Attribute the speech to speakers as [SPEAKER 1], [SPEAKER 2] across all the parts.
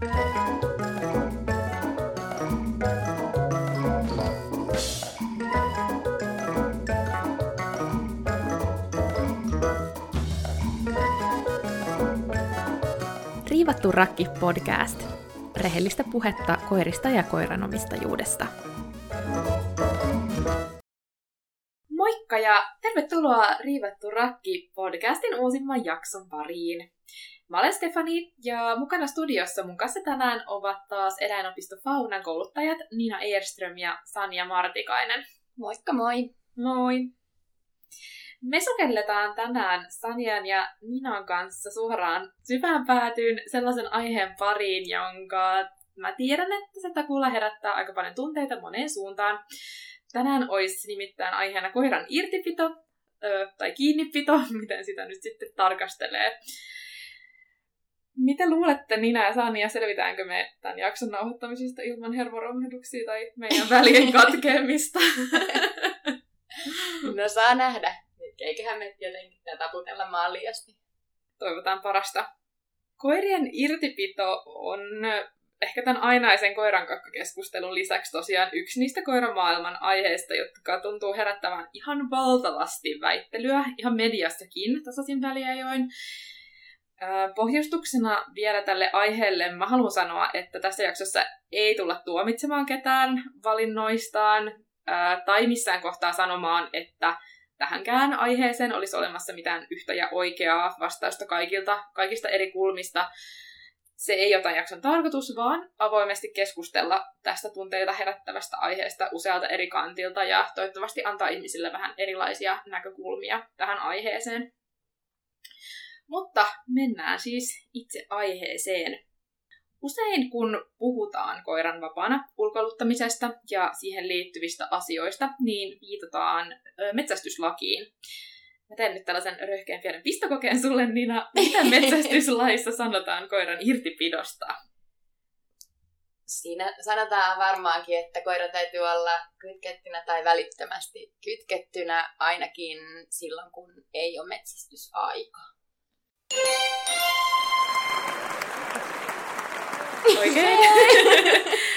[SPEAKER 1] Riivattu rakki podcast. Rehellistä puhetta koirista ja koiranomistajuudesta. Moikka ja tervetuloa Riivattu rakki podcastin uusimman jakson pariin. Mä olen Stefani ja mukana studiossa mun kanssa tänään ovat taas eläinopisto Faunan kouluttajat Nina Erström ja Sanja Martikainen.
[SPEAKER 2] Moikka moi!
[SPEAKER 1] Moi! Me sukelletaan tänään Sanjan ja Ninan kanssa suoraan syvään päätyyn sellaisen aiheen pariin, jonka mä tiedän, että se takuulla herättää aika paljon tunteita moneen suuntaan. Tänään olisi nimittäin aiheena koiran irtipito, ö, tai kiinnipito, miten sitä nyt sitten tarkastelee. Mitä luulette Nina ja Sanja, selvitäänkö me tämän jakson nauhoittamisesta ilman hermoromahduksia tai meidän välien katkeamista?
[SPEAKER 2] No saa nähdä. Eiköhän me jotenkin tätä taputella maaliasti.
[SPEAKER 1] Toivotaan parasta. Koirien irtipito on ehkä tämän ainaisen koirankakkakeskustelun lisäksi tosiaan yksi niistä koiramaailman aiheista, jotka tuntuu herättävän ihan valtavasti väittelyä, ihan mediassakin tasaisin väliajoin. Pohjustuksena vielä tälle aiheelle mä haluan sanoa, että tässä jaksossa ei tulla tuomitsemaan ketään valinnoistaan tai missään kohtaa sanomaan, että tähänkään aiheeseen olisi olemassa mitään yhtä ja oikeaa vastausta kaikilta, kaikista eri kulmista. Se ei ole tämän jakson tarkoitus, vaan avoimesti keskustella tästä tunteita herättävästä aiheesta usealta eri kantilta ja toivottavasti antaa ihmisille vähän erilaisia näkökulmia tähän aiheeseen. Mutta mennään siis itse aiheeseen. Usein kun puhutaan koiran vapaana ulkoiluttamisesta ja siihen liittyvistä asioista, niin viitataan metsästyslakiin. Mä teen nyt tällaisen röhkeän pienen pistokokeen sulle, Nina. Mitä metsästyslaissa sanotaan koiran irtipidosta?
[SPEAKER 2] Siinä sanotaan varmaankin, että koira täytyy olla kytkettynä tai välittömästi kytkettynä ainakin silloin, kun ei ole metsästysaika.
[SPEAKER 1] Oikein.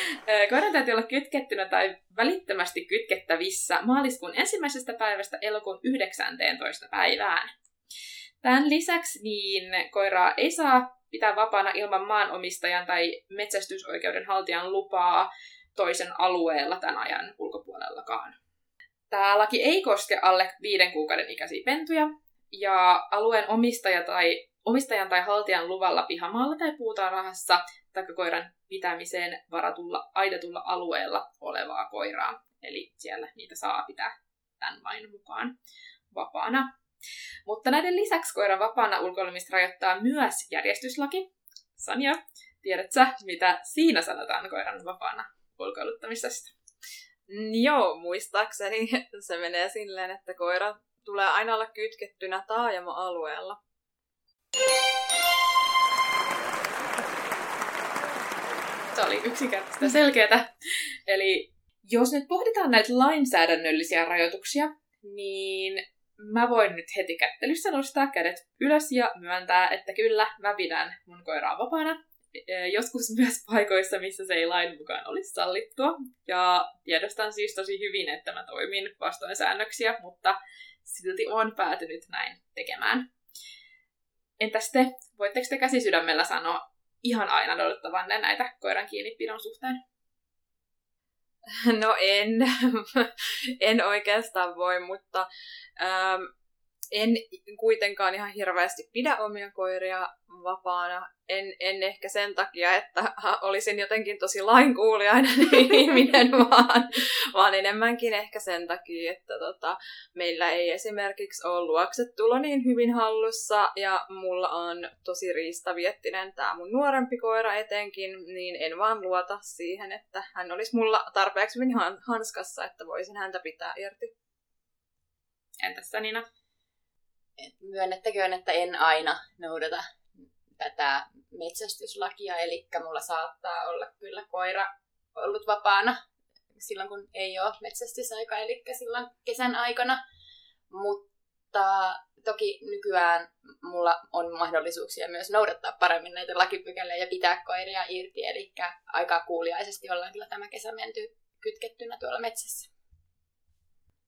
[SPEAKER 1] Koiran täytyy olla kytkettynä tai välittömästi kytkettävissä maaliskuun ensimmäisestä päivästä elokuun 19. päivään. Tämän lisäksi niin koiraa ei saa pitää vapaana ilman maanomistajan tai metsästysoikeuden haltijan lupaa toisen alueella tämän ajan ulkopuolellakaan. Tämä laki ei koske alle viiden kuukauden ikäisiä pentuja, ja alueen omistaja tai, omistajan tai haltijan luvalla pihamaalla tai puutarhassa koiran pitämiseen varatulla aidatulla alueella olevaa koiraa. Eli siellä niitä saa pitää tämän lain mukaan vapaana. Mutta näiden lisäksi koiran vapaana ulkoilemista rajoittaa myös järjestyslaki. Sanja, tiedätkö mitä siinä sanotaan koiran vapaana ulkoiluttamisesta?
[SPEAKER 3] Joo, muistaakseni se menee silleen, että koira tulee aina olla kytkettynä taajama-alueella.
[SPEAKER 1] Se oli yksinkertaista ja selkeää. Eli jos nyt pohditaan näitä lainsäädännöllisiä rajoituksia, niin mä voin nyt heti kättelyssä nostaa kädet ylös ja myöntää, että kyllä, mä pidän mun koiraa vapaana. E, joskus myös paikoissa, missä se ei lain mukaan olisi sallittua. Ja tiedostan siis tosi hyvin, että mä toimin vastoin säännöksiä, mutta silti on päätynyt näin tekemään. Entäs te? Voitteko te käsisydämellä sanoa ihan aina noudattavanne näitä koiran kiinnipidon suhteen?
[SPEAKER 3] No en, en oikeastaan voi, mutta ähm, en kuitenkaan ihan hirveästi pidä omia koiria vapaana. En, en ehkä sen takia, että olisin jotenkin tosi lainkuuliainen ihminen, vaan, vaan enemmänkin ehkä sen takia, että tota, meillä ei esimerkiksi ole luoksetulo niin hyvin hallussa ja mulla on tosi riistaviettinen tämä mun nuorempi koira etenkin, niin en vaan luota siihen, että hän olisi mulla tarpeeksi hyvin hanskassa, että voisin häntä pitää irti.
[SPEAKER 1] Entäs Nina?
[SPEAKER 2] Myönnettäköön, että en aina noudata tätä metsästyslakia, eli mulla saattaa olla kyllä koira ollut vapaana silloin, kun ei ole metsästysaika, eli silloin kesän aikana. Mutta toki nykyään mulla on mahdollisuuksia myös noudattaa paremmin näitä lakipykäliä ja pitää koiria irti, eli aika kuuliaisesti ollaan kyllä tämä kesä menty kytkettynä tuolla metsässä.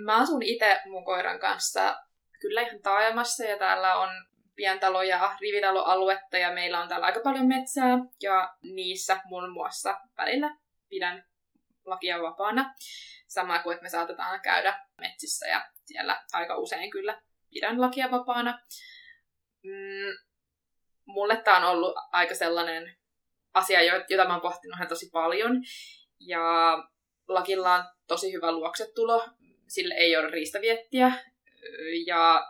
[SPEAKER 1] Mä asun itse mun koiran kanssa kyllä ihan taajamassa ja täällä on pientalo- ja rivitaloaluetta ja meillä on täällä aika paljon metsää ja niissä muun muassa välillä pidän lakia vapaana. Sama kuin, että me saatetaan käydä metsissä ja siellä aika usein kyllä pidän lakia vapaana. Mm, mulle tämä on ollut aika sellainen asia, jota mä oon pohtinut ihan tosi paljon. Ja lakilla on tosi hyvä luoksetulo, sille ei ole riistaviettiä ja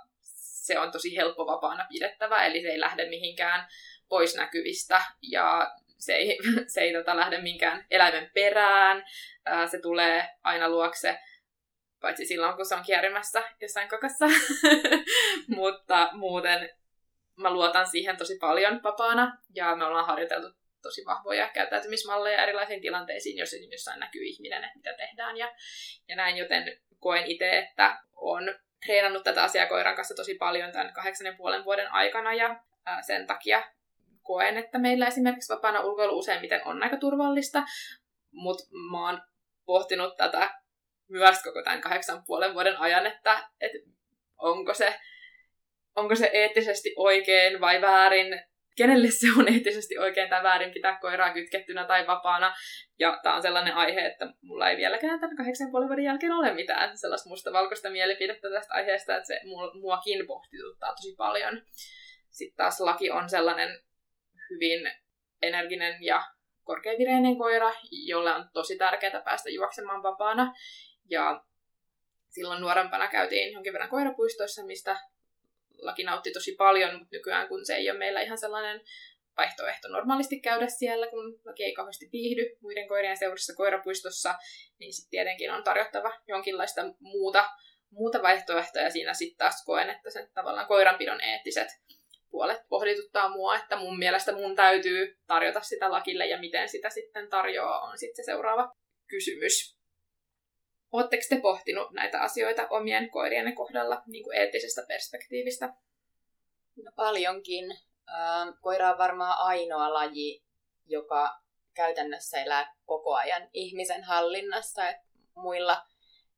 [SPEAKER 1] se on tosi helppo vapaana pidettävä, eli se ei lähde mihinkään pois näkyvistä ja se ei, se ei tota, lähde minkään eläimen perään, se tulee aina luokse, paitsi silloin kun se on kierrimässä jossain kakassa, mutta muuten mä luotan siihen tosi paljon vapaana ja me ollaan harjoiteltu tosi vahvoja käyttäytymismalleja erilaisiin tilanteisiin, jos jossain näkyy ihminen, että mitä tehdään ja, ja näin, joten koen itse, että on treenannut tätä asiaa koiran kanssa tosi paljon tämän kahdeksan ja puolen vuoden aikana ja sen takia koen, että meillä esimerkiksi vapaana ulkoilu useimmiten on aika turvallista, mutta mä oon pohtinut tätä myös koko tämän kahdeksan puolen vuoden ajan, että, että onko, se, onko se eettisesti oikein vai väärin kenelle se on eettisesti oikein tai väärin pitää koiraa kytkettynä tai vapaana. Ja tämä on sellainen aihe, että mulla ei vieläkään tämän kahdeksan puolen vuoden jälkeen ole mitään sellaista mustavalkoista mielipidettä tästä aiheesta, että se muakin pohtituttaa tosi paljon. Sitten taas laki on sellainen hyvin energinen ja korkeavireinen koira, jolle on tosi tärkeää päästä juoksemaan vapaana. Ja silloin nuorempana käytiin jonkin verran koirapuistoissa, mistä laki nautti tosi paljon, mutta nykyään kun se ei ole meillä ihan sellainen vaihtoehto normaalisti käydä siellä, kun laki ei kauheasti viihdy muiden koirien seurassa koirapuistossa, niin sitten tietenkin on tarjottava jonkinlaista muuta, muuta vaihtoehtoa, ja siinä sitten taas koen, että sen tavallaan koiranpidon eettiset puolet pohdituttaa mua, että mun mielestä mun täytyy tarjota sitä lakille, ja miten sitä sitten tarjoaa, on sitten se seuraava kysymys. Oletteko te pohtinut näitä asioita omien koirienne kohdalla niin kuin eettisestä perspektiivistä?
[SPEAKER 2] No paljonkin. Ähm, koira on varmaan ainoa laji, joka käytännössä elää koko ajan ihmisen hallinnassa. Et muilla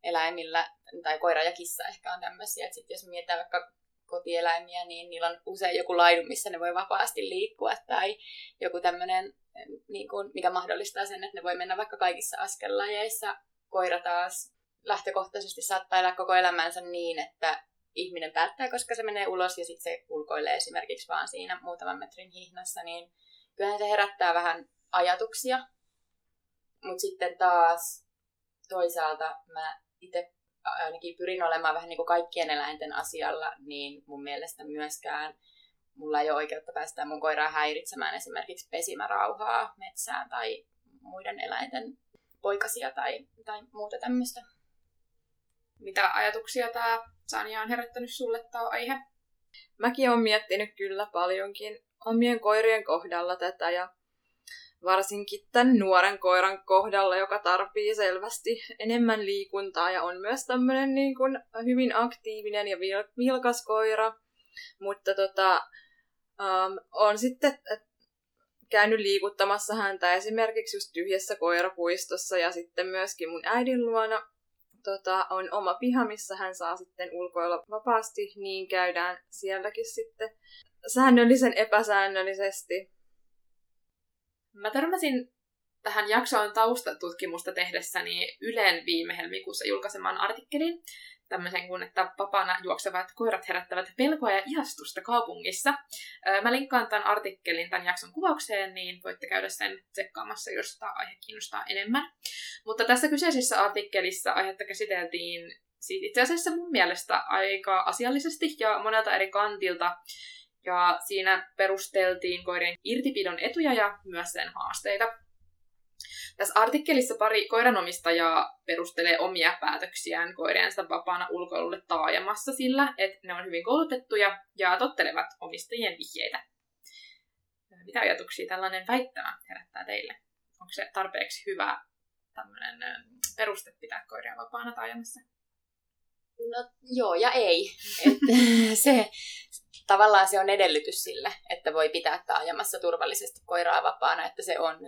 [SPEAKER 2] eläimillä, tai koira ja kissa ehkä on tämmöisiä, että sit jos mietitään vaikka kotieläimiä, niin niillä on usein joku laidu, missä ne voi vapaasti liikkua, tai joku tämmöinen, niin kuin, mikä mahdollistaa sen, että ne voi mennä vaikka kaikissa askellajeissa koira taas lähtökohtaisesti saattaa elää koko elämänsä niin, että ihminen päättää, koska se menee ulos ja sitten se ulkoilee esimerkiksi vaan siinä muutaman metrin hihnassa, niin kyllähän se herättää vähän ajatuksia. Mutta sitten taas toisaalta mä itse ainakin pyrin olemaan vähän niin kuin kaikkien eläinten asialla, niin mun mielestä myöskään mulla ei ole oikeutta päästä mun koiraa häiritsemään esimerkiksi pesimärauhaa metsään tai muiden eläinten poikasia tai, tai muuta tämmöistä.
[SPEAKER 1] Mitä ajatuksia tämä Sanja on herättänyt sulle tämä aihe?
[SPEAKER 3] Mäkin olen miettinyt kyllä paljonkin omien koirien kohdalla tätä ja varsinkin tämän nuoren koiran kohdalla, joka tarvii selvästi enemmän liikuntaa ja on myös tämmöinen niin kuin hyvin aktiivinen ja vilkas koira. Mutta tota, um, on sitten käynyt liikuttamassa häntä esimerkiksi just tyhjässä koirapuistossa ja sitten myöskin mun äidin luona tota, on oma piha, missä hän saa sitten ulkoilla vapaasti, niin käydään sielläkin sitten säännöllisen epäsäännöllisesti.
[SPEAKER 1] Mä törmäsin tähän jaksoon taustatutkimusta tehdessäni Ylen viime helmikuussa julkaisemaan artikkelin, tämmöisen kuin, että vapaana juoksevat koirat herättävät pelkoa ja ihastusta kaupungissa. Mä linkkaan tämän artikkelin tämän jakson kuvaukseen, niin voitte käydä sen tsekkaamassa, jos tämä aihe kiinnostaa enemmän. Mutta tässä kyseisessä artikkelissa aihetta käsiteltiin siis itse asiassa mun mielestä aika asiallisesti ja monelta eri kantilta. Ja siinä perusteltiin koirien irtipidon etuja ja myös sen haasteita. Tässä artikkelissa pari koiranomistajaa perustelee omia päätöksiään koiriensa vapaana ulkoilulle taajamassa sillä, että ne on hyvin koulutettuja ja tottelevat omistajien vihjeitä. Mitä ajatuksia tällainen väittämä herättää teille? Onko se tarpeeksi hyvä tämmöinen peruste pitää koiria vapaana taajamassa?
[SPEAKER 2] No joo ja ei. Et, se, tavallaan se on edellytys sille, että voi pitää taajamassa turvallisesti koiraa vapaana, että se on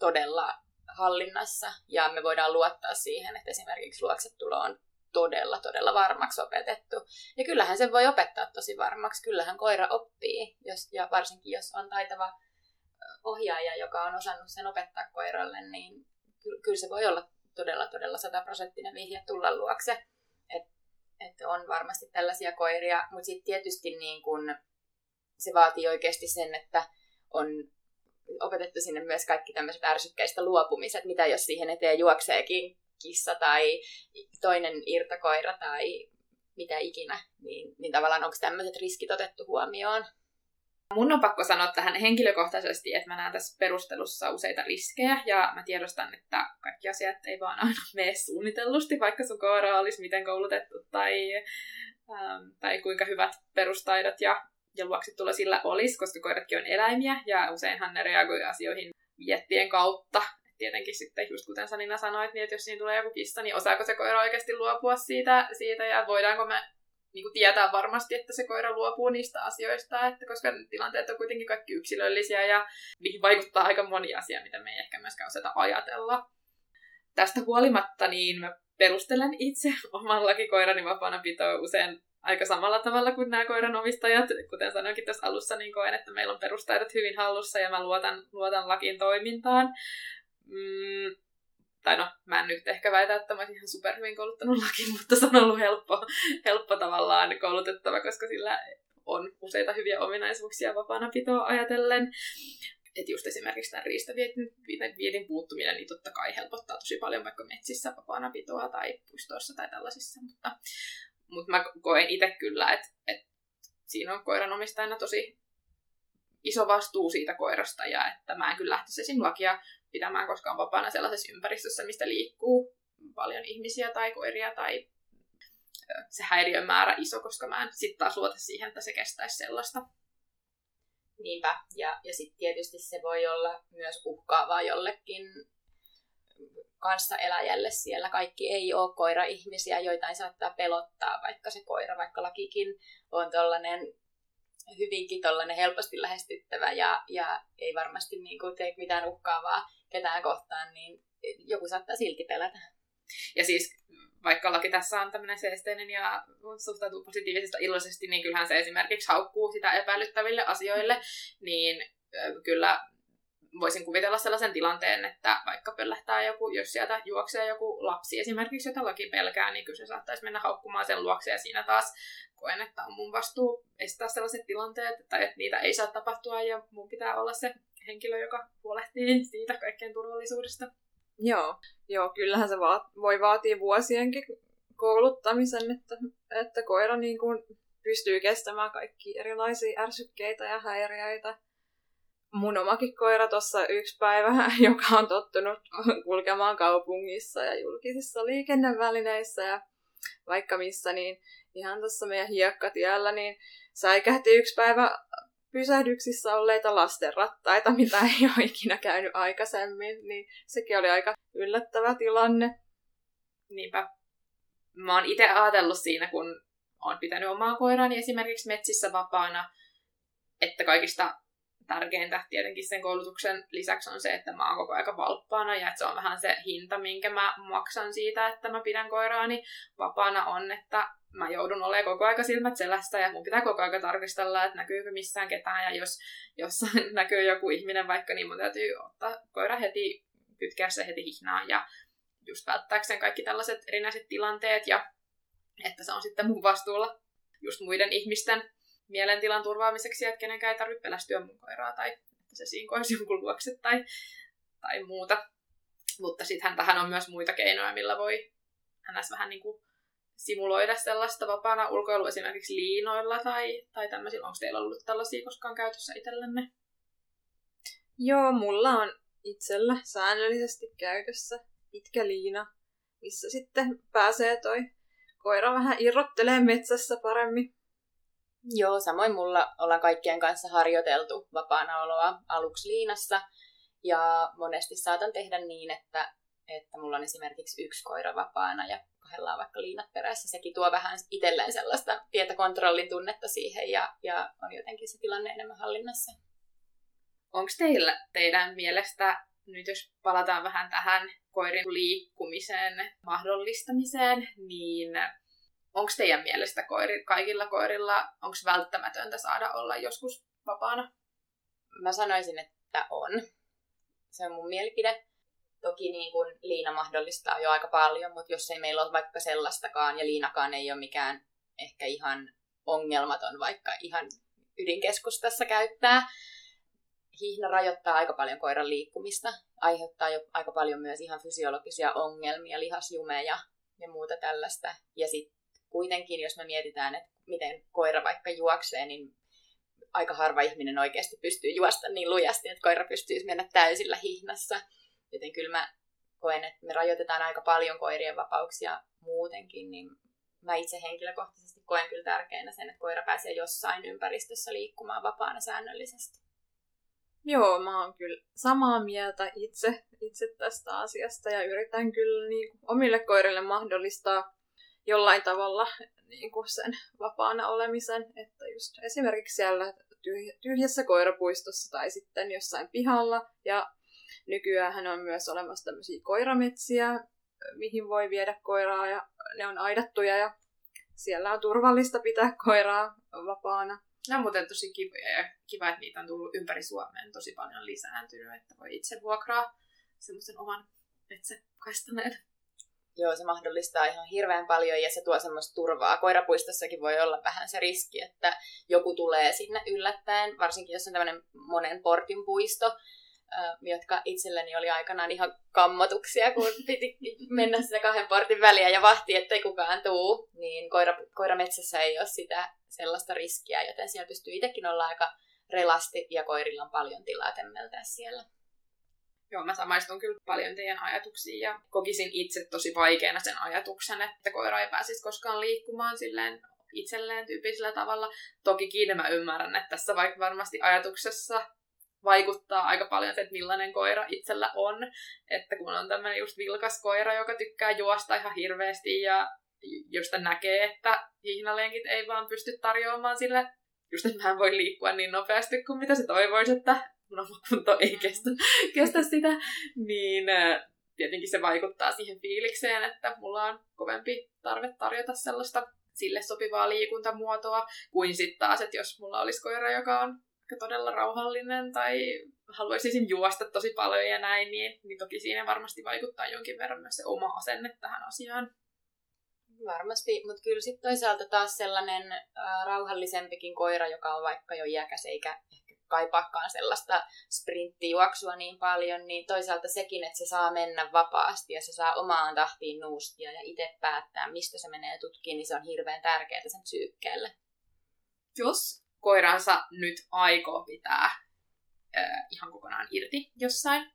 [SPEAKER 2] todella hallinnassa ja me voidaan luottaa siihen, että esimerkiksi luoksetulo on todella, todella varmaksi opetettu. Ja kyllähän se voi opettaa tosi varmaksi. Kyllähän koira oppii, jos, ja varsinkin jos on taitava ohjaaja, joka on osannut sen opettaa koiralle, niin ky- kyllä se voi olla todella, todella sataprosenttinen vihje tulla luokse. Että et on varmasti tällaisia koiria, mutta sitten tietysti niin kun se vaatii oikeasti sen, että on opetettu sinne myös kaikki tämmöiset ärsykkeistä luopumiset, mitä jos siihen eteen juokseekin kissa tai toinen irtakoira tai mitä ikinä, niin, niin tavallaan onko tämmöiset riskit otettu huomioon?
[SPEAKER 1] Mun on pakko sanoa tähän henkilökohtaisesti, että mä näen tässä perustelussa useita riskejä, ja mä tiedostan, että kaikki asiat ei vaan aina mene suunnitellusti, vaikka sun koira olisi miten koulutettu tai, ähm, tai kuinka hyvät perustaidot ja, ja luokset tulla sillä olisi, koska koiratkin on eläimiä, ja useinhan ne reagoi asioihin viettien kautta, tietenkin sitten, just kuten Sanina sanoit, niin että jos siinä tulee joku kissa, niin osaako se koira oikeasti luopua siitä, siitä ja voidaanko me niin kuin tietää varmasti, että se koira luopuu niistä asioista, että koska tilanteet on kuitenkin kaikki yksilöllisiä ja niihin vaikuttaa aika moni asia, mitä me ei ehkä myöskään osata ajatella. Tästä huolimatta niin mä perustelen itse oman lakikoirani vapaana pitoa usein aika samalla tavalla kuin nämä koiran omistajat. Kuten sanoinkin tuossa alussa, niin koen, että meillä on perustaidot hyvin hallussa ja mä luotan, luotan lakin toimintaan. Mm, tai no, mä en nyt ehkä väitä, että mä olisin ihan superhyvin kouluttanut laki, mutta se on ollut helppo, helppo tavallaan koulutettava, koska sillä on useita hyviä ominaisuuksia vapaana pitoa ajatellen. Että just esimerkiksi tämän riistavietin vietin puuttuminen, niin totta kai helpottaa tosi paljon vaikka metsissä vapaana pitoa tai puistoissa tai tällaisissa, mutta, mutta mä koen itse kyllä, että, että siinä on koiranomistajana tosi iso vastuu siitä koirasta ja että mä en kyllä lähtisi esim. lakia pitämään koskaan vapaana sellaisessa ympäristössä, mistä liikkuu paljon ihmisiä tai koiria tai se häiriön määrä iso, koska mä en sitten taas luota siihen, että se kestäisi sellaista.
[SPEAKER 2] Niinpä, ja, ja sitten tietysti se voi olla myös uhkaavaa jollekin kanssaeläjälle siellä. Kaikki ei ole koira-ihmisiä, joita ei saattaa pelottaa, vaikka se koira, vaikka lakikin on tollainen hyvinkin tollainen helposti lähestyttävä ja, ja ei varmasti niin kuin tee mitään uhkaavaa ketään kohtaan, niin joku saattaa silti pelätä.
[SPEAKER 1] Ja siis vaikka laki tässä on tämmöinen seesteinen ja suhtautuu positiivisesti iloisesti, niin kyllähän se esimerkiksi haukkuu sitä epäilyttäville asioille, niin kyllä voisin kuvitella sellaisen tilanteen, että vaikka pöllähtää joku, jos sieltä juoksee joku lapsi esimerkiksi, jota laki pelkää, niin kyllä se saattaisi mennä haukkumaan sen luokse ja siinä taas koen, että on mun vastuu estää sellaiset tilanteet, tai että niitä ei saa tapahtua ja mun pitää olla se henkilö, joka huolehtii siitä kaikkien turvallisuudesta.
[SPEAKER 3] Joo, joo kyllähän se va- voi vaatia vuosienkin kouluttamisen, että, että koira niin kuin pystyy kestämään kaikki erilaisia ärsykkeitä ja häiriöitä. Mun omakin koira tuossa yksi päivä, joka on tottunut kulkemaan kaupungissa ja julkisissa liikennevälineissä ja vaikka missä, niin ihan tuossa meidän hiekkatiellä, niin säikähti yksi päivä pysähdyksissä olleita lastenrattaita, mitä ei ole ikinä käynyt aikaisemmin, niin sekin oli aika yllättävä tilanne.
[SPEAKER 1] Niinpä. Mä oon itse ajatellut siinä, kun oon pitänyt omaa koiraani esimerkiksi metsissä vapaana, että kaikista tärkeintä tietenkin sen koulutuksen lisäksi on se, että mä oon koko aika valppaana ja että se on vähän se hinta, minkä mä maksan siitä, että mä pidän koiraani vapaana on, että mä joudun olemaan koko aika silmät selästä ja mun pitää koko aika tarkistella, että näkyykö missään ketään ja jos jossain näkyy joku ihminen vaikka, niin mun täytyy ottaa koira heti, kytkeä se heti hihnaan ja just välttääkseen kaikki tällaiset erinäiset tilanteet ja että se on sitten mun vastuulla just muiden ihmisten mielentilan turvaamiseksi, että kenenkään ei tarvitse pelästyä mun koiraa tai että se sinkoisi jonkun luokse tai, tai muuta. Mutta sittenhän tähän on myös muita keinoja, millä voi ns. vähän niin kuin simuloida sellaista vapaana ulkoilua esimerkiksi liinoilla tai, tai tämmöisillä. Onko teillä ollut tällaisia koskaan käytössä itsellenne?
[SPEAKER 3] Joo, mulla on itsellä säännöllisesti käytössä pitkä liina, missä sitten pääsee toi koira vähän irrottelee metsässä paremmin.
[SPEAKER 2] Joo, samoin mulla ollaan kaikkien kanssa harjoiteltu vapaana oloa aluksi liinassa. Ja monesti saatan tehdä niin, että, että mulla on esimerkiksi yksi koira vapaana ja kahdella on vaikka liinat perässä. Sekin tuo vähän itselleen sellaista pientä kontrollin tunnetta siihen ja, ja on jotenkin se tilanne enemmän hallinnassa.
[SPEAKER 1] Onko teillä teidän mielestä, nyt jos palataan vähän tähän koirin liikkumiseen mahdollistamiseen, niin onko teidän mielestä koiri, kaikilla koirilla, onko välttämätöntä saada olla joskus vapaana?
[SPEAKER 2] Mä sanoisin, että on. Se on mun mielipide. Toki niin kun Liina mahdollistaa jo aika paljon, mutta jos ei meillä ole vaikka sellaistakaan, ja Liinakaan ei ole mikään ehkä ihan ongelmaton vaikka ihan ydinkeskustassa käyttää, hihna rajoittaa aika paljon koiran liikkumista, aiheuttaa jo aika paljon myös ihan fysiologisia ongelmia, lihasjumeja ja muuta tällaista. Ja sitten kuitenkin, jos me mietitään, että miten koira vaikka juoksee, niin aika harva ihminen oikeasti pystyy juosta niin lujasti, että koira pystyisi mennä täysillä hihnassa. Joten kyllä mä koen, että me rajoitetaan aika paljon koirien vapauksia muutenkin, niin mä itse henkilökohtaisesti koen kyllä tärkeänä sen, että koira pääsee jossain ympäristössä liikkumaan vapaana säännöllisesti.
[SPEAKER 3] Joo, mä oon kyllä samaa mieltä itse, itse tästä asiasta ja yritän kyllä niin omille koirille mahdollistaa jollain tavalla niin kuin sen vapaana olemisen, että just esimerkiksi siellä tyhjässä koirapuistossa tai sitten jossain pihalla ja nykyään on myös olemassa tämmöisiä koirametsiä, mihin voi viedä koiraa ja ne on aidattuja ja siellä on turvallista pitää koiraa vapaana.
[SPEAKER 1] Nämä on muuten tosi kivoja ja kiva, että niitä on tullut ympäri Suomeen tosi paljon lisääntynyt, että voi itse vuokraa semmoisen oman metsäkaistaneen.
[SPEAKER 2] Joo, se mahdollistaa ihan hirveän paljon ja se tuo semmoista turvaa. Koirapuistossakin voi olla vähän se riski, että joku tulee sinne yllättäen, varsinkin jos on tämmöinen monen portin puisto, jotka itselleni oli aikanaan ihan kammotuksia, kun piti mennä sinne kahden portin väliä ja vahti, ettei kukaan tuu. Niin koira, koirametsässä ei ole sitä sellaista riskiä, joten siellä pystyy itsekin olla aika relasti ja koirilla on paljon tilaa temmeltää siellä.
[SPEAKER 1] Joo, mä samaistun kyllä paljon teidän ajatuksiin ja kokisin itse tosi vaikeana sen ajatuksen, että koira ei pääsisi koskaan liikkumaan silleen itselleen tyyppisellä tavalla. Toki mä ymmärrän, että tässä vaikka varmasti ajatuksessa vaikuttaa aika paljon se, että millainen koira itsellä on. Että kun on tämmöinen just vilkas koira, joka tykkää juosta ihan hirveästi ja josta näkee, että hihnalenkit ei vaan pysty tarjoamaan sille, just että mä en voi liikkua niin nopeasti kuin mitä se toivoisi, että kunto ei kestä, kestä sitä, niin tietenkin se vaikuttaa siihen fiilikseen, että mulla on kovempi tarve tarjota sellaista sille sopivaa liikuntamuotoa, kuin sitten taas, että jos mulla olisi koira, joka on todella rauhallinen tai haluaisin juosta tosi paljon ja näin, niin, niin toki siinä varmasti vaikuttaa jonkin verran myös se oma asenne tähän asiaan.
[SPEAKER 2] Varmasti, mutta kyllä sitten toisaalta taas sellainen äh, rauhallisempikin koira, joka on vaikka jo iäkäs eikä kaipaakaan sellaista sprinttijuoksua niin paljon, niin toisaalta sekin, että se saa mennä vapaasti ja se saa omaan tahtiin nuustia ja itse päättää, mistä se menee tutkiin, niin se on hirveän tärkeää sen psyykkeelle.
[SPEAKER 1] Jos koiransa nyt aikoo pitää äh, ihan kokonaan irti jossain,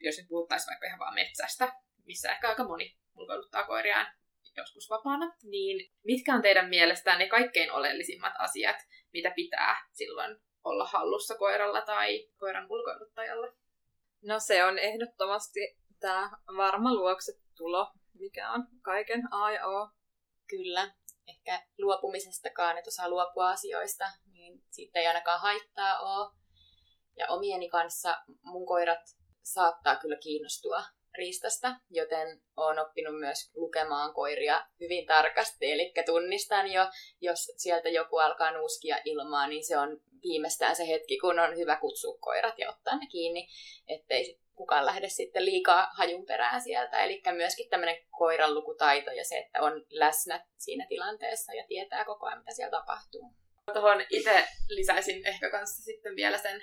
[SPEAKER 1] jos nyt puhuttaisiin vaikka ihan vaan metsästä, missä ehkä aika moni ulkoiluttaa koiriaan joskus vapaana, niin mitkä on teidän mielestään ne kaikkein oleellisimmat asiat, mitä pitää silloin olla hallussa koiralla tai koiran ulkoiluttajalla?
[SPEAKER 3] No se on ehdottomasti tämä varma luoksetulo, mikä on kaiken A ja O.
[SPEAKER 2] Kyllä, ehkä luopumisestakaan, että osaa luopua asioista, niin siitä ei ainakaan haittaa ole. Ja omieni kanssa mun koirat saattaa kyllä kiinnostua riistasta, joten olen oppinut myös lukemaan koiria hyvin tarkasti. Eli tunnistan jo, jos sieltä joku alkaa nuuskia ilmaa, niin se on viimeistään se hetki, kun on hyvä kutsua koirat ja ottaa ne kiinni, ettei kukaan lähde sitten liikaa hajun perään sieltä. Eli myöskin tämmöinen koiran lukutaito ja se, että on läsnä siinä tilanteessa ja tietää koko ajan, mitä siellä tapahtuu.
[SPEAKER 1] Tuohon itse lisäisin ehkä kanssa sitten vielä sen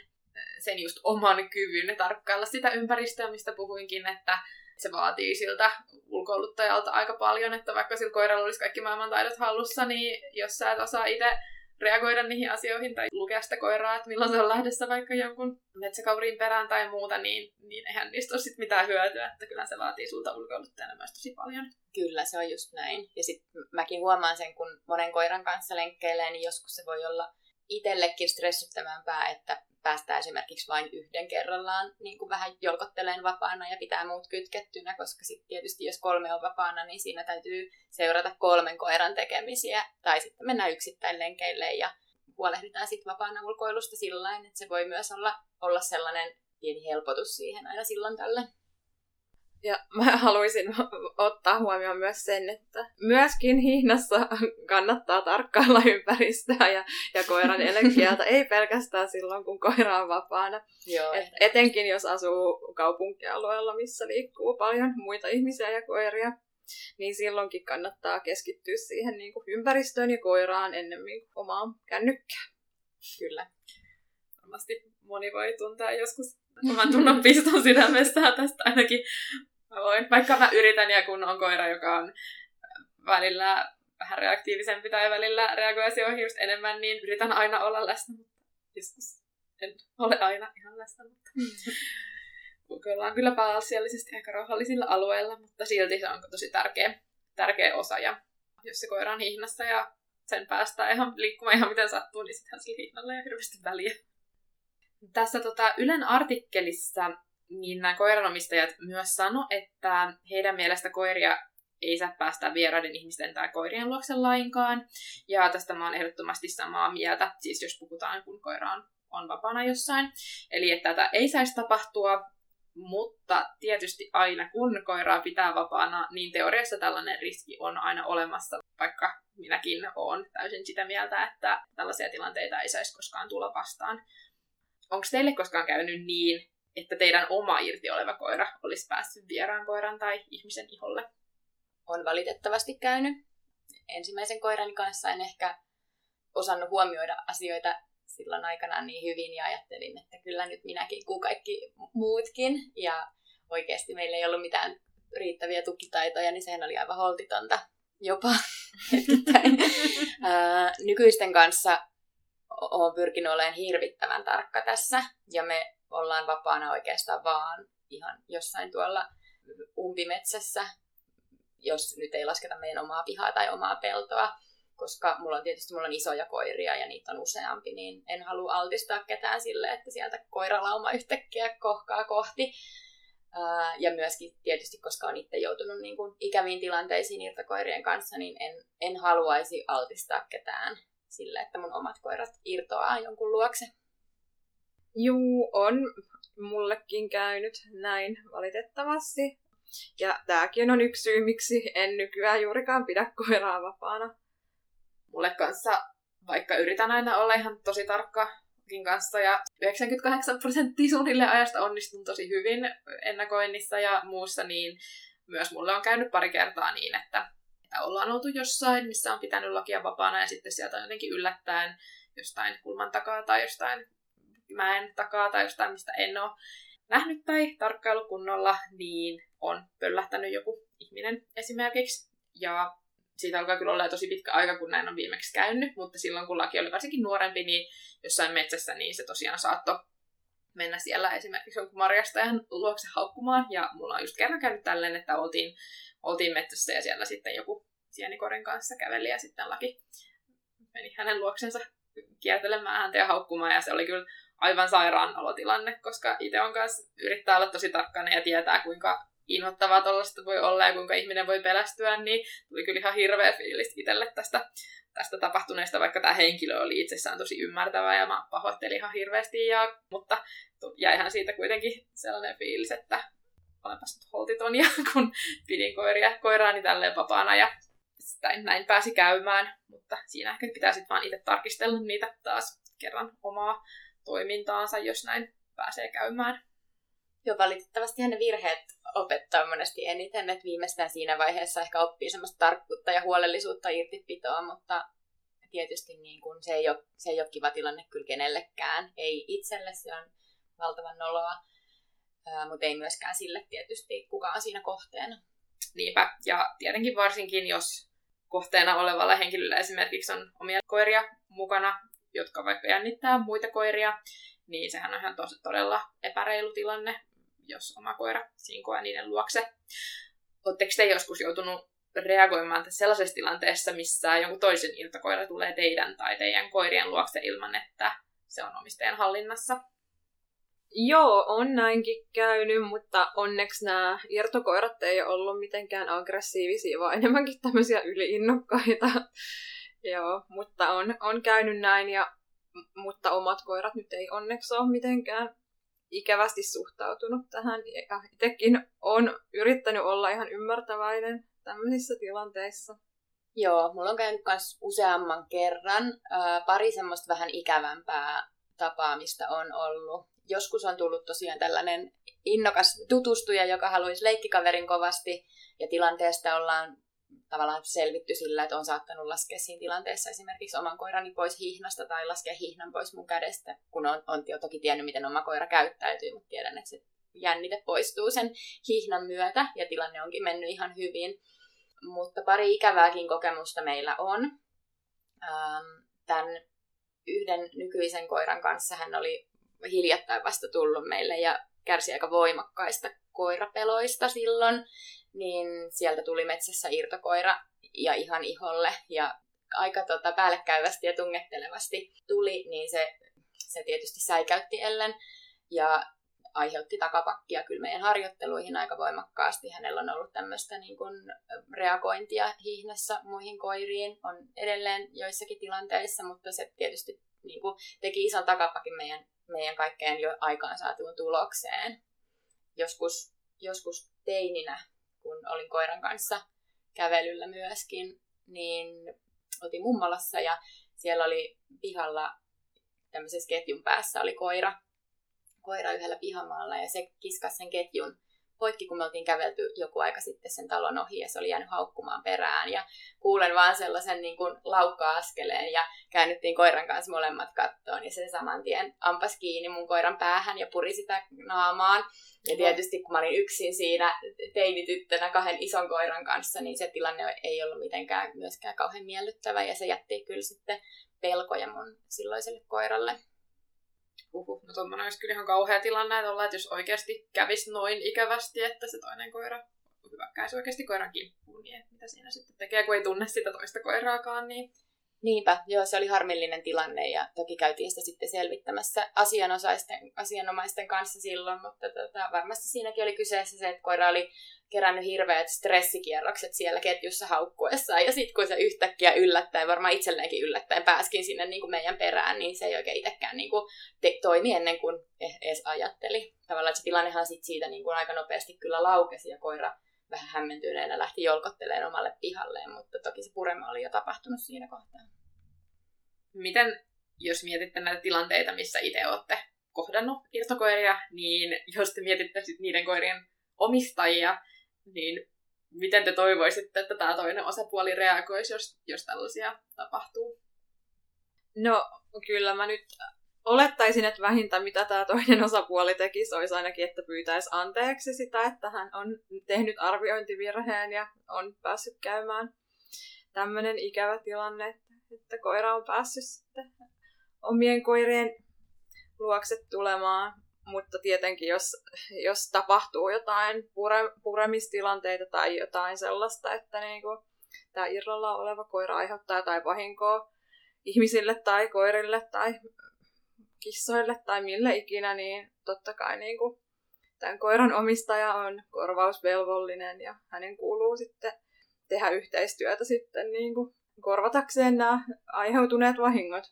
[SPEAKER 1] sen just oman kyvyn tarkkailla sitä ympäristöä, mistä puhuinkin, että se vaatii siltä ulkoiluttajalta aika paljon, että vaikka sillä koiralla olisi kaikki maailman taidot hallussa, niin jos sä et osaa itse reagoida niihin asioihin tai lukea sitä koiraa, että milloin se on lähdössä vaikka jonkun metsäkauriin perään tai muuta, niin, niin eihän niistä ole sit mitään hyötyä, että kyllä se vaatii sulta ulkoiluttajana myös tosi paljon.
[SPEAKER 2] Kyllä, se on just näin. Ja sitten mäkin huomaan sen, kun monen koiran kanssa lenkkeilee, niin joskus se voi olla itsellekin stressittävämpää, että päästään esimerkiksi vain yhden kerrallaan niin kuin vähän jolkotteleen vapaana ja pitää muut kytkettynä, koska sitten tietysti jos kolme on vapaana, niin siinä täytyy seurata kolmen koiran tekemisiä tai sitten mennä yksittäin lenkeille ja huolehditaan sitten vapaana ulkoilusta sillä että se voi myös olla, olla sellainen pieni helpotus siihen aina silloin tällä.
[SPEAKER 3] Ja mä haluaisin ottaa huomioon myös sen, että myöskin hihnassa kannattaa tarkkailla ympäristöä ja, ja koiran elekieltä, ei pelkästään silloin, kun koira on vapaana.
[SPEAKER 2] Joo,
[SPEAKER 3] Et etenkin jos asuu kaupunkialueella, missä liikkuu paljon muita ihmisiä ja koiria, niin silloinkin kannattaa keskittyä siihen niin kuin ympäristöön ja koiraan ennemmin kuin omaan kännykkään.
[SPEAKER 2] Kyllä.
[SPEAKER 1] Varmasti moni voi tuntea joskus oman tunnon piston sydämessä tästä ainakin Mä voin, vaikka mä yritän ja kun on koira, joka on välillä vähän reaktiivisempi tai välillä reagoi asioihin just enemmän, niin yritän aina olla läsnä, mutta joskus en ole aina ihan läsnä. Mutta on kyllä pääasiallisesti aika rauhallisilla alueilla, mutta silti se on tosi tärkeä, tärkeä osa. Ja jos se koira on hihnassa ja sen päästää ihan liikkumaan ihan miten sattuu, niin sittenhän sillä hihnalla ei hirveästi väliä. Tässä tota, Ylen artikkelissa niin nämä koiranomistajat myös sano, että heidän mielestä koiria ei saa päästä vieraiden ihmisten tai koirien luokse lainkaan. Ja tästä mä oon ehdottomasti samaa mieltä, siis jos puhutaan, kun koira on, on vapaana jossain. Eli että tätä ei saisi tapahtua, mutta tietysti aina kun koiraa pitää vapaana, niin teoriassa tällainen riski on aina olemassa, vaikka minäkin olen täysin sitä mieltä, että tällaisia tilanteita ei saisi koskaan tulla vastaan. Onko teille koskaan käynyt niin, että teidän oma irti oleva koira olisi päässyt vieraan koiran tai ihmisen iholle?
[SPEAKER 2] On valitettavasti käynyt. Ensimmäisen koiran kanssa en ehkä osannut huomioida asioita silloin aikanaan niin hyvin ja ajattelin, että kyllä nyt minäkin kuin kaikki muutkin. Ja oikeasti meillä ei ollut mitään riittäviä tukitaitoja, niin sehän oli aivan holtitonta jopa nykyisten kanssa olen pyrkinyt olemaan hirvittävän tarkka tässä ja me ollaan vapaana oikeastaan vaan ihan jossain tuolla umpimetsässä, jos nyt ei lasketa meidän omaa pihaa tai omaa peltoa, koska mulla on tietysti mulla on isoja koiria ja niitä on useampi, niin en halua altistaa ketään sille, että sieltä koiralauma yhtäkkiä kohkaa kohti. ja myöskin tietysti, koska on itse joutunut niin kuin ikäviin tilanteisiin irtokoirien kanssa, niin en, en haluaisi altistaa ketään sille, että mun omat koirat irtoaa jonkun luokse.
[SPEAKER 3] Juu, on mullekin käynyt näin valitettavasti. Ja tämäkin on yksi syy, miksi en nykyään juurikaan pidä koiraa vapaana.
[SPEAKER 1] Mulle kanssa, vaikka yritän aina olla ihan tosi tarkka kanssa ja 98 prosenttia suunnilleen ajasta onnistun tosi hyvin ennakoinnissa ja muussa, niin myös mulle on käynyt pari kertaa niin, että, että ollaan oltu jossain, missä on pitänyt lakia vapaana ja sitten sieltä on jotenkin yllättäen jostain kulman takaa tai jostain mäen takaa tai jostain, mistä en ole nähnyt tai tarkkailu kunnolla, niin on pöllähtänyt joku ihminen esimerkiksi. Ja siitä alkaa kyllä olla tosi pitkä aika, kun näin on viimeksi käynyt, mutta silloin kun laki oli varsinkin nuorempi, niin jossain metsässä, niin se tosiaan saattoi mennä siellä esimerkiksi jonkun marjastajan luokse haukkumaan. Ja mulla on just kerran käynyt tälleen, että oltiin, oltiin metsässä ja siellä sitten joku sienikorin kanssa käveli ja sitten laki meni hänen luoksensa kiertelemään häntä ja haukkumaan. Ja se oli kyllä aivan sairaan olotilanne, koska itse on kanssa yrittää olla tosi tarkkana ja tietää, kuinka inhottavaa tuollaista voi olla ja kuinka ihminen voi pelästyä, niin tuli kyllä ihan hirveä fiilis itselle tästä, tästä tapahtuneesta, vaikka tämä henkilö oli itsessään tosi ymmärtävä ja mä pahoittelin ihan hirveästi, ja, mutta jäihän siitä kuitenkin sellainen fiilis, että olenpas holtiton ja kun pidin koiria, koiraani tälleen vapaana ja näin pääsi käymään, mutta siinä ehkä pitää sitten vaan itse tarkistella niitä taas kerran omaa toimintaansa, jos näin pääsee käymään.
[SPEAKER 2] Joo, valitettavasti ne virheet opettaa monesti eniten, että viimeistään siinä vaiheessa ehkä oppii semmoista tarkkuutta ja huolellisuutta irtipitoa, mutta tietysti niin kun se, ei ole, se ei ole kiva tilanne kyllä kenellekään. Ei itselle, se on valtavan noloa, mutta ei myöskään sille tietysti, kuka on siinä kohteena.
[SPEAKER 1] Niinpä, ja tietenkin varsinkin, jos kohteena olevalla henkilöllä esimerkiksi on omia koiria mukana, jotka vaikka jännittää muita koiria, niin sehän on ihan tos, todella epäreilu tilanne, jos oma koira sinkoaa niiden luokse. Oletteko te joskus joutunut reagoimaan sellaisessa tilanteessa, missä jonkun toisen iltakoira tulee teidän tai teidän koirien luokse ilman, että se on omistajan hallinnassa?
[SPEAKER 3] Joo, on näinkin käynyt, mutta onneksi nämä irtokoirat ei ole ollut mitenkään aggressiivisia, vaan enemmänkin tämmöisiä yliinnokkaita. Joo, mutta on, on käynyt näin, ja, mutta omat koirat nyt ei onneksi ole mitenkään ikävästi suhtautunut tähän. Ja itsekin on yrittänyt olla ihan ymmärtäväinen tämmöisissä tilanteissa.
[SPEAKER 2] Joo, mulla on käynyt myös useamman kerran. pari semmoista vähän ikävämpää tapaamista on ollut. Joskus on tullut tosiaan tällainen innokas tutustuja, joka haluaisi leikkikaverin kovasti, ja tilanteesta ollaan tavallaan selvitty sillä, että on saattanut laskea siinä tilanteessa esimerkiksi oman koirani pois hihnasta tai laskea hihnan pois mun kädestä, kun on, on toki tiennyt, miten oma koira käyttäytyy, mutta tiedän, että se jännite poistuu sen hihnan myötä ja tilanne onkin mennyt ihan hyvin. Mutta pari ikävääkin kokemusta meillä on. Ähm, tämän yhden nykyisen koiran kanssa hän oli hiljattain vasta tullut meille ja kärsi aika voimakkaista koirapeloista silloin niin sieltä tuli metsässä irtokoira ja ihan iholle ja aika tota, päällekäyvästi ja tungettelevasti tuli, niin se, se tietysti säikäytti Ellen ja aiheutti takapakkia kyllä meidän harjoitteluihin aika voimakkaasti. Hänellä on ollut tämmöistä niin kuin, reagointia hihnassa muihin koiriin, on edelleen joissakin tilanteissa, mutta se tietysti niin kuin, teki ison takapakin meidän, meidän kaikkeen jo aikaan saatuun tulokseen. Joskus, joskus teininä kun olin koiran kanssa kävelyllä myöskin, niin oltiin mummalassa ja siellä oli pihalla tämmöisessä ketjun päässä oli koira, koira yhdellä pihamaalla ja se kiskasi sen ketjun poikki, kun me oltiin kävelty joku aika sitten sen talon ohi ja se oli jäänyt haukkumaan perään. Ja kuulen vaan sellaisen niin kuin laukka-askeleen ja käännyttiin koiran kanssa molemmat kattoon ja se saman tien ampas kiinni mun koiran päähän ja puri sitä naamaan. Ja tietysti kun mä olin yksin siinä teinityttönä kahden ison koiran kanssa, niin se tilanne ei ollut mitenkään myöskään kauhean miellyttävä ja se jätti kyllä sitten pelkoja mun silloiselle koiralle.
[SPEAKER 1] Uhuh, no tuommoinen olisi kyllä ihan kauhea tilanne, että, olla, että jos oikeasti kävisi noin ikävästi, että se toinen koira hyväkkäisi oikeasti koiran kimppuun, niin mitä siinä sitten tekee, kun ei tunne sitä toista koiraakaan, niin
[SPEAKER 2] Niinpä, joo, se oli harmillinen tilanne ja toki käytiin sitä sitten selvittämässä asianosaisten, asianomaisten kanssa silloin, mutta tota, varmasti siinäkin oli kyseessä se, että koira oli kerännyt hirveät stressikierrokset siellä ketjussa haukkuessaan ja sitten kun se yhtäkkiä yllättäen, varmaan itselleenkin yllättäen pääskin sinne niin kuin meidän perään, niin se ei oikein itsekään niin kuin te- toimi ennen kuin e-, edes ajatteli. Tavallaan se tilannehan sit siitä niin kuin aika nopeasti kyllä laukesi ja koira vähän hämmentyneenä lähti jolkottelemaan omalle pihalleen, mutta toki se purema oli jo tapahtunut siinä kohtaa.
[SPEAKER 1] Miten, jos mietitte näitä tilanteita, missä itse olette kohdannut irtokoiria, niin jos te mietitte sit niiden koirien omistajia, niin miten te toivoisitte, että tämä toinen osapuoli reagoisi, jos, jos tällaisia tapahtuu?
[SPEAKER 3] No, kyllä mä nyt olettaisin, että vähintä mitä tämä toinen osapuoli tekisi, olisi ainakin, että pyytäisi anteeksi sitä, että hän on tehnyt arviointivirheen ja on päässyt käymään tämmöinen ikävä tilanne, että koira on päässyt sitten omien koirien luokse tulemaan. Mutta tietenkin, jos, jos tapahtuu jotain pure, puremistilanteita tai jotain sellaista, että niinku, tämä irralla oleva koira aiheuttaa jotain vahinkoa ihmisille tai koirille tai kissoille tai mille ikinä, niin totta kai niin kuin, tämän koiran omistaja on korvausvelvollinen ja hänen kuuluu sitten tehdä yhteistyötä sitten niin kuin, korvatakseen nämä aiheutuneet vahingot.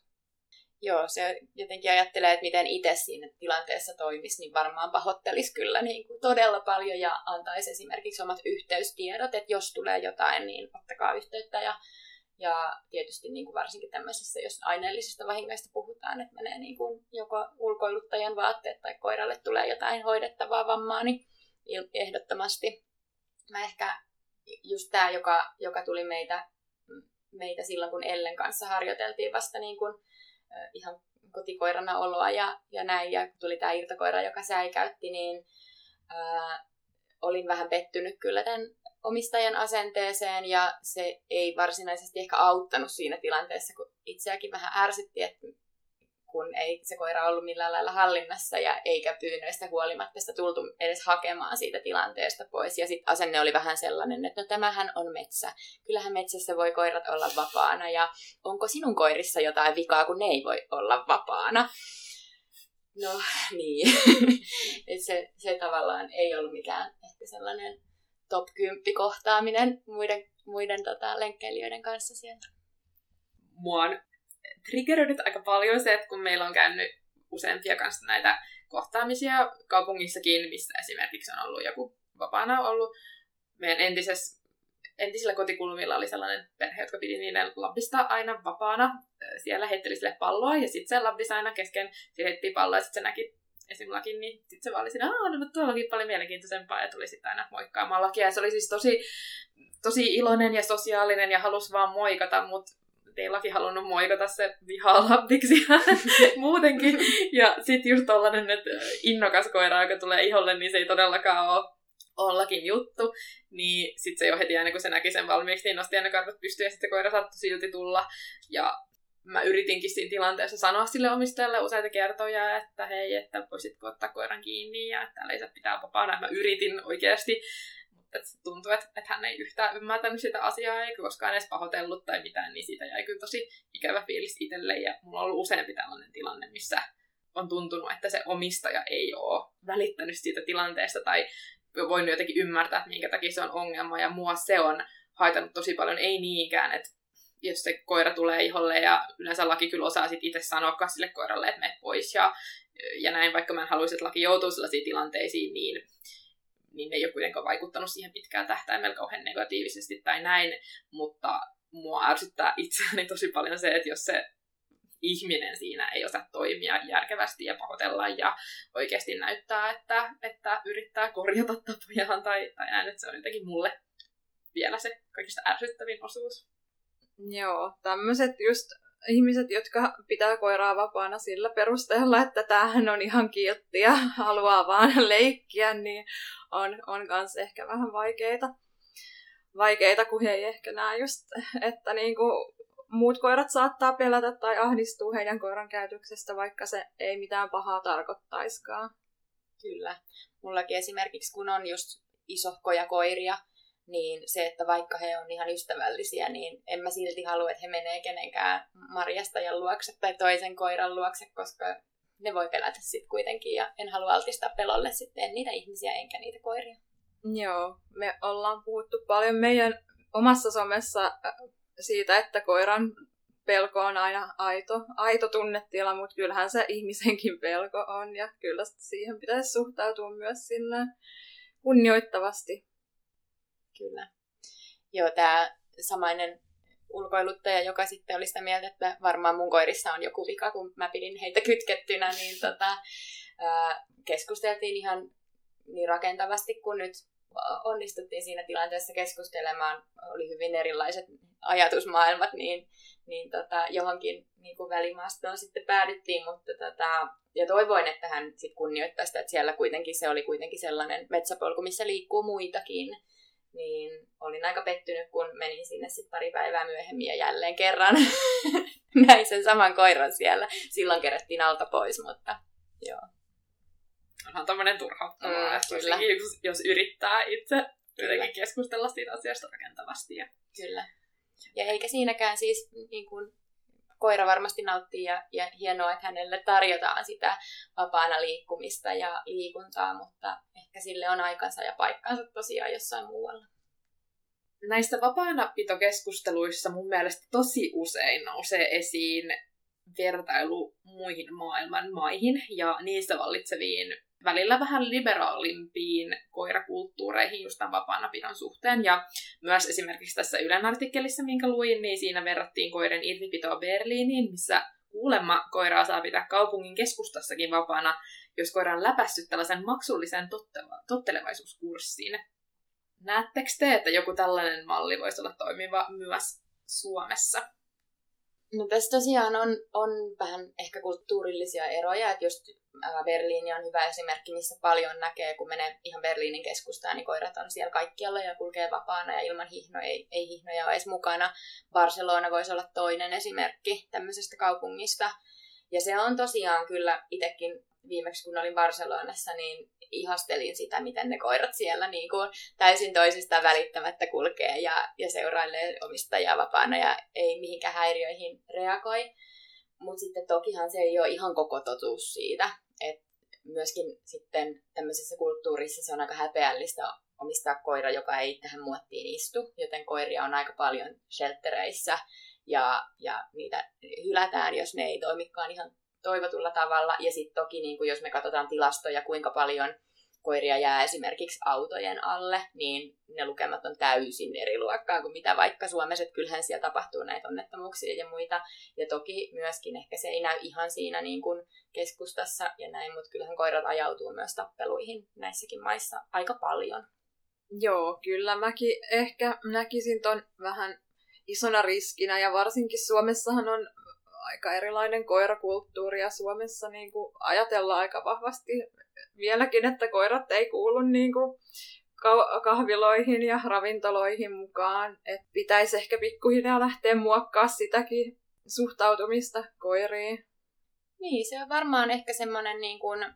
[SPEAKER 2] Joo, se jotenkin ajattelee, että miten itse siinä tilanteessa toimisi, niin varmaan pahoittelisi kyllä niin kuin todella paljon ja antaisi esimerkiksi omat yhteystiedot, että jos tulee jotain, niin ottakaa yhteyttä ja ja tietysti niin kuin varsinkin tämmöisissä, jos aineellisista vahingoista puhutaan, että menee niin kuin joko ulkoiluttajan vaatteet tai koiralle tulee jotain hoidettavaa vammaa, niin ehdottomasti. Mä ehkä just tämä, joka, joka tuli meitä, meitä silloin, kun Ellen kanssa harjoiteltiin vasta niin kuin, ihan kotikoirana oloa ja, ja näin, ja tuli tämä irtokoira, joka säikäytti, niin ää, olin vähän pettynyt kyllä tämän omistajan asenteeseen ja se ei varsinaisesti ehkä auttanut siinä tilanteessa, kun itseäkin vähän ärsytti, että kun ei se koira ollut millään lailla hallinnassa ja eikä pyynnöistä huolimatta sitä tultu edes hakemaan siitä tilanteesta pois. Ja sitten asenne oli vähän sellainen, että no tämähän on metsä. Kyllähän metsässä voi koirat olla vapaana ja onko sinun koirissa jotain vikaa, kun ne ei voi olla vapaana. No niin. Se, se tavallaan ei ollut mikään ehkä sellainen top 10 kohtaaminen muiden, muiden tota, lenkkeilijöiden kanssa siellä.
[SPEAKER 1] Mua on triggeröinyt aika paljon se, että kun meillä on käynyt useampia kanssa näitä kohtaamisia kaupungissakin, missä esimerkiksi on ollut joku vapaana ollut meidän entisessä entisillä kotikulmilla oli sellainen perhe, jotka piti niiden labbista aina vapaana. Siellä heitteli sille palloa ja sitten se labbis aina kesken sille heitti palloa ja sitten se näki esim. lakin, niin sitten se vaan oli siinä, no tuollakin paljon mielenkiintoisempaa ja tuli sitten aina moikkaamaan lakia. Ja se oli siis tosi, tosi iloinen ja sosiaalinen ja halusi vaan moikata, mutta ei laki halunnut moikata se vihaa lappiksi muutenkin. Ja sitten just tollanen, että innokas koira, joka tulee iholle, niin se ei todellakaan ole ollakin juttu, niin sitten se jo heti aina kun se näki sen valmiiksi, niin nosti aina karvat pystyyn ja sitten koira saattoi silti tulla. Ja mä yritinkin siinä tilanteessa sanoa sille omistajalle useita kertoja, että hei, että voisitko ottaa koiran kiinni ja että ei saa pitää vapaana. Mä yritin oikeasti, mutta se tuntui, että, että hän ei yhtään ymmärtänyt sitä asiaa eikä koskaan edes pahoitellut tai mitään, niin siitä jäi kyllä tosi ikävä fiilis itselle. Ja mulla on ollut useampi tällainen tilanne, missä on tuntunut, että se omistaja ei ole välittänyt siitä tilanteesta tai voinut jotenkin ymmärtää, että minkä takia se on ongelma, ja mua se on haitannut tosi paljon, ei niinkään, että jos se koira tulee iholle ja yleensä laki kyllä osaa sit itse sanoa sille koiralle, että mene pois ja, ja näin, vaikka mä en haluaisi, että laki joutuu sellaisiin tilanteisiin, niin, niin ne ei ole kuitenkaan vaikuttanut siihen pitkään tähtäimellä kauhean negatiivisesti tai näin, mutta mua ärsyttää itseäni tosi paljon se, että jos se ihminen siinä ei osaa toimia järkevästi ja pahoitella ja oikeasti näyttää, että, että yrittää korjata tapojaan tai, tai näin, että se on jotenkin mulle vielä se kaikista ärsyttävin osuus.
[SPEAKER 3] Joo, tämmöiset just ihmiset, jotka pitää koiraa vapaana sillä perusteella, että tämähän on ihan kiltti ja haluaa vaan leikkiä, niin on, on kans ehkä vähän vaikeita. Vaikeita, kun he ei ehkä näe just, että niinku muut koirat saattaa pelätä tai ahdistua heidän koiran käytöksestä, vaikka se ei mitään pahaa tarkoittaiskaan.
[SPEAKER 2] Kyllä. Mullakin esimerkiksi, kun on just isohkoja koiria, niin se, että vaikka he on ihan ystävällisiä, niin en mä silti halua, että he menee kenenkään marjastajan luokse tai toisen koiran luokse, koska ne voi pelätä sitten kuitenkin ja en halua altistaa pelolle sitten niitä ihmisiä enkä niitä koiria.
[SPEAKER 3] Joo, me ollaan puhuttu paljon meidän omassa somessa siitä, että koiran pelko on aina aito, aito tunnetila, mutta kyllähän se ihmisenkin pelko on ja kyllä siihen pitäisi suhtautua myös sillä kunnioittavasti.
[SPEAKER 2] Kyllä. Joo, tämä samainen ulkoiluttaja, joka sitten oli sitä mieltä, että varmaan mun koirissa on joku vika, kun mä pidin heitä kytkettynä, niin tota, keskusteltiin ihan niin rakentavasti kuin nyt onnistuttiin siinä tilanteessa keskustelemaan, oli hyvin erilaiset ajatusmaailmat, niin, niin tota, johonkin niin kuin välimaastoon sitten päädyttiin, mutta tota, ja toivoin, että hän sitten kunnioittaa sitä, että siellä kuitenkin se oli kuitenkin sellainen metsäpolku, missä liikkuu muitakin, niin olin aika pettynyt, kun menin sinne sitten pari päivää myöhemmin ja jälleen kerran näin sen saman koiran siellä. Silloin kerättiin alta pois, mutta joo
[SPEAKER 1] onhan tämmöinen turhauttavaa, mm, kyllä. Jos, jos yrittää itse jotenkin keskustella siitä asiasta rakentavasti. Ja...
[SPEAKER 2] Kyllä. Ja eikä siinäkään siis niin kuin, koira varmasti nauttii ja, ja hienoa, että hänelle tarjotaan sitä vapaana liikkumista ja liikuntaa, mutta ehkä sille on aikansa ja paikkansa tosiaan jossain muualla.
[SPEAKER 1] Näistä vapaana pitokeskusteluissa mun mielestä tosi usein nousee esiin vertailu muihin maailman maihin ja niissä vallitseviin välillä vähän liberaalimpiin koirakulttuureihin just tämän vapaana pidon suhteen. Ja myös esimerkiksi tässä Ylen artikkelissa, minkä luin, niin siinä verrattiin koiren irtipitoa Berliiniin, missä kuulemma koiraa saa pitää kaupungin keskustassakin vapaana, jos koira on läpässyt tällaisen maksullisen tottelevaisuuskurssin. Näettekö te, että joku tällainen malli voisi olla toimiva myös Suomessa?
[SPEAKER 2] No tässä tosiaan on, on vähän ehkä kulttuurillisia eroja, että just Berliini on hyvä esimerkki, missä paljon näkee, kun menee ihan Berliinin keskustaan, niin koirat on siellä kaikkialla ja kulkee vapaana ja ilman hihnoja, ei, ei hihnoja ole edes mukana. Barcelona voisi olla toinen esimerkki tämmöisestä kaupungista. Ja se on tosiaan kyllä itsekin viimeksi kun olin Barcelonassa, niin ihastelin sitä, miten ne koirat siellä niin kuin täysin toisistaan välittämättä kulkee ja, ja seurailee omistajaa vapaana ja ei mihinkään häiriöihin reagoi. Mutta sitten tokihan se ei ole ihan koko totuus siitä, Et myöskin sitten tämmöisessä kulttuurissa se on aika häpeällistä omistaa koira, joka ei tähän muottiin istu, joten koiria on aika paljon sheltereissä ja, ja niitä hylätään, jos ne ei toimikaan ihan toivotulla tavalla. Ja sitten toki, niin kuin jos me katsotaan tilastoja, kuinka paljon koiria jää esimerkiksi autojen alle, niin ne lukemat on täysin eri luokkaa kuin mitä vaikka Suomessa, kyllähän siellä tapahtuu näitä onnettomuuksia ja muita. Ja toki myöskin ehkä se ei näy ihan siinä niin kuin keskustassa ja näin, mutta kyllähän koirat ajautuu myös tappeluihin näissäkin maissa aika paljon.
[SPEAKER 3] Joo, kyllä mäkin ehkä näkisin ton vähän isona riskinä ja varsinkin Suomessahan on aika erilainen koirakulttuuri ja Suomessa niin kuin ajatellaan aika vahvasti vieläkin, että koirat ei kuulu niin kuin kahviloihin ja ravintoloihin mukaan. että pitäisi ehkä pikkuhiljaa lähteä muokkaa sitäkin suhtautumista koiriin.
[SPEAKER 2] Niin, se on varmaan ehkä semmoinen niin kuin,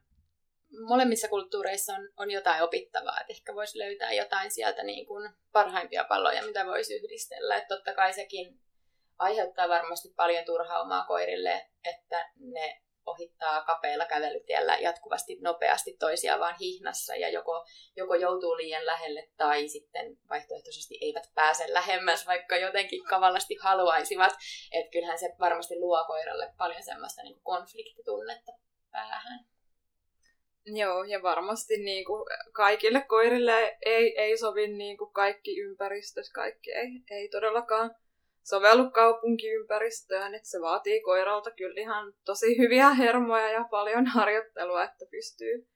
[SPEAKER 2] molemmissa kulttuureissa on, on jotain opittavaa, että ehkä voisi löytää jotain sieltä niin kuin parhaimpia palloja, mitä voisi yhdistellä. Että totta kai sekin aiheuttaa varmasti paljon turhaumaa koirille, että ne ohittaa kapeilla kävelytiellä jatkuvasti nopeasti toisiaan vaan hihnassa ja joko, joko joutuu liian lähelle tai sitten vaihtoehtoisesti eivät pääse lähemmäs, vaikka jotenkin kavallasti haluaisivat. Että kyllähän se varmasti luo koiralle paljon semmoista niin konfliktitunnetta päähän.
[SPEAKER 3] Joo, ja varmasti niin kuin kaikille koirille ei, ei sovi niin kuin kaikki ympäristössä, kaikki ei, ei todellakaan sovellu kaupunkiympäristöön, että se vaatii koiralta kyllä ihan tosi hyviä hermoja ja paljon harjoittelua, että pystyy,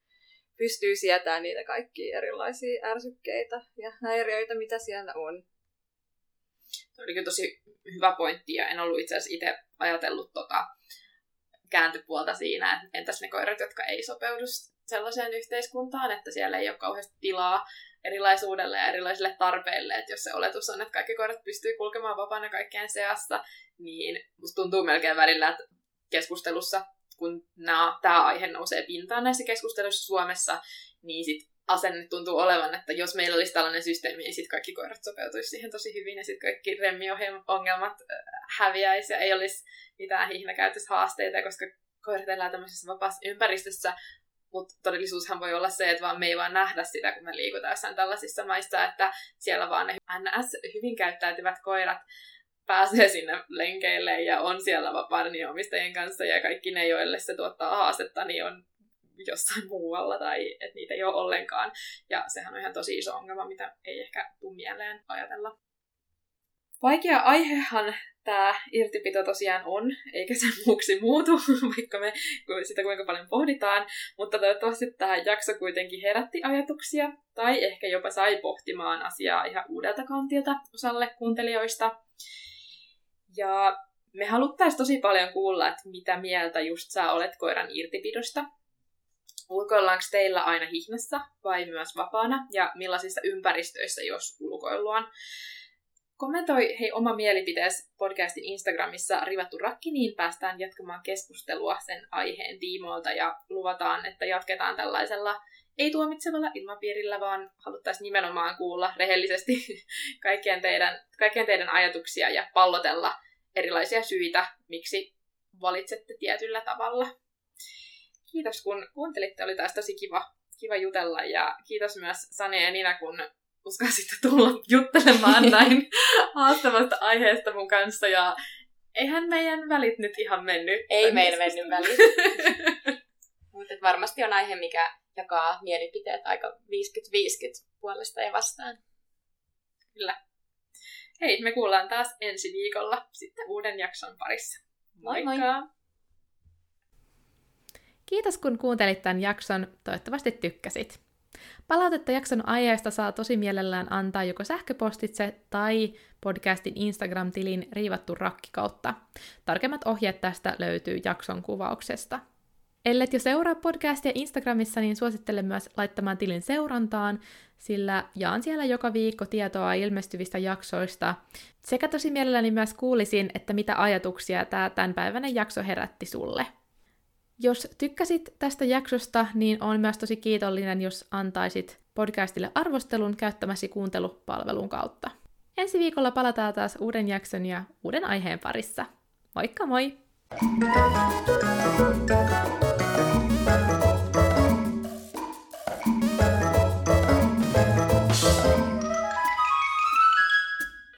[SPEAKER 3] pystyy sietämään niitä kaikkia erilaisia ärsykkeitä ja häiriöitä, mitä siellä on.
[SPEAKER 1] Tuo oli kyllä tosi hyvä pointti ja en ollut itse asiassa itse ajatellut tota kääntöpuolta siinä, entäs ne koirat, jotka ei sopeudu sellaiseen yhteiskuntaan, että siellä ei ole kauheasti tilaa erilaisuudelle ja erilaisille tarpeille. Että jos se oletus on, että kaikki koirat pystyy kulkemaan vapaana kaikkien seassa, niin musta tuntuu melkein välillä, että keskustelussa, kun tämä aihe nousee pintaan näissä keskusteluissa Suomessa, niin sit asenne tuntuu olevan, että jos meillä olisi tällainen systeemi, niin sitten kaikki koirat sopeutuisi siihen tosi hyvin ja sitten kaikki remmiongelmat häviäisi ja ei olisi mitään haasteita, koska koirat elää tämmöisessä vapaassa ympäristössä, mutta todellisuushan voi olla se, että vaan me ei vaan nähdä sitä, kun me liikutaan jossain tällaisissa maissa, että siellä vaan ne NS hyvin käyttäytyvät koirat pääsee sinne lenkeille ja on siellä vapaana niin omistajien kanssa ja kaikki ne, joille se tuottaa haastetta, niin on jossain muualla tai että niitä ei ole ollenkaan. Ja sehän on ihan tosi iso ongelma, mitä ei ehkä tule mieleen ajatella. Vaikea aihehan tämä irtipito tosiaan on, eikä se muuksi muutu, vaikka me sitä kuinka paljon pohditaan, mutta toivottavasti tämä jakso kuitenkin herätti ajatuksia, tai ehkä jopa sai pohtimaan asiaa ihan uudelta kantilta osalle kuuntelijoista. Ja me haluttaisiin tosi paljon kuulla, että mitä mieltä just sä olet koiran irtipidosta. Ulkoillaanko teillä aina hihnassa vai myös vapaana, ja millaisissa ympäristöissä, jos ulkoillaan? Kommentoi hei oma mielipiteesi podcastin Instagramissa Rivattu Rakki, niin päästään jatkamaan keskustelua sen aiheen tiimoilta ja luvataan, että jatketaan tällaisella ei tuomitsevalla ilmapiirillä, vaan haluttaisiin nimenomaan kuulla rehellisesti kaikkien teidän, kaikkien teidän ajatuksia ja pallotella erilaisia syitä, miksi valitsette tietyllä tavalla. Kiitos kun kuuntelitte, oli taas tosi kiva, kiva jutella ja kiitos myös Sane ja Nina, kun uskalsitte tulla juttelemaan näin haastavasta aiheesta mun kanssa ja eihän meidän välit nyt ihan mennyt.
[SPEAKER 2] Ei meillä mennyt välit. Mutta varmasti on aihe, mikä jakaa mielipiteet aika 50-50 puolesta ja vastaan.
[SPEAKER 1] Kyllä. Hei, me kuullaan taas ensi viikolla sitten uuden jakson parissa.
[SPEAKER 2] Moikka! Moi moi.
[SPEAKER 1] Kiitos kun kuuntelit tämän jakson. Toivottavasti tykkäsit. Palautetta jakson aiheesta saa tosi mielellään antaa joko sähköpostitse tai podcastin Instagram-tilin riivattu rakki kautta. Tarkemmat ohjeet tästä löytyy jakson kuvauksesta. Ellet jo seuraa podcastia Instagramissa, niin suosittelen myös laittamaan tilin seurantaan, sillä jaan siellä joka viikko tietoa ilmestyvistä jaksoista. Sekä tosi mielelläni myös kuulisin, että mitä ajatuksia tämä tämänpäiväinen jakso herätti sulle. Jos tykkäsit tästä jaksosta, niin olen myös tosi kiitollinen, jos antaisit podcastille arvostelun käyttämäsi kuuntelupalvelun kautta. Ensi viikolla palataan taas uuden jakson ja uuden aiheen parissa. Moikka moi! Thank you.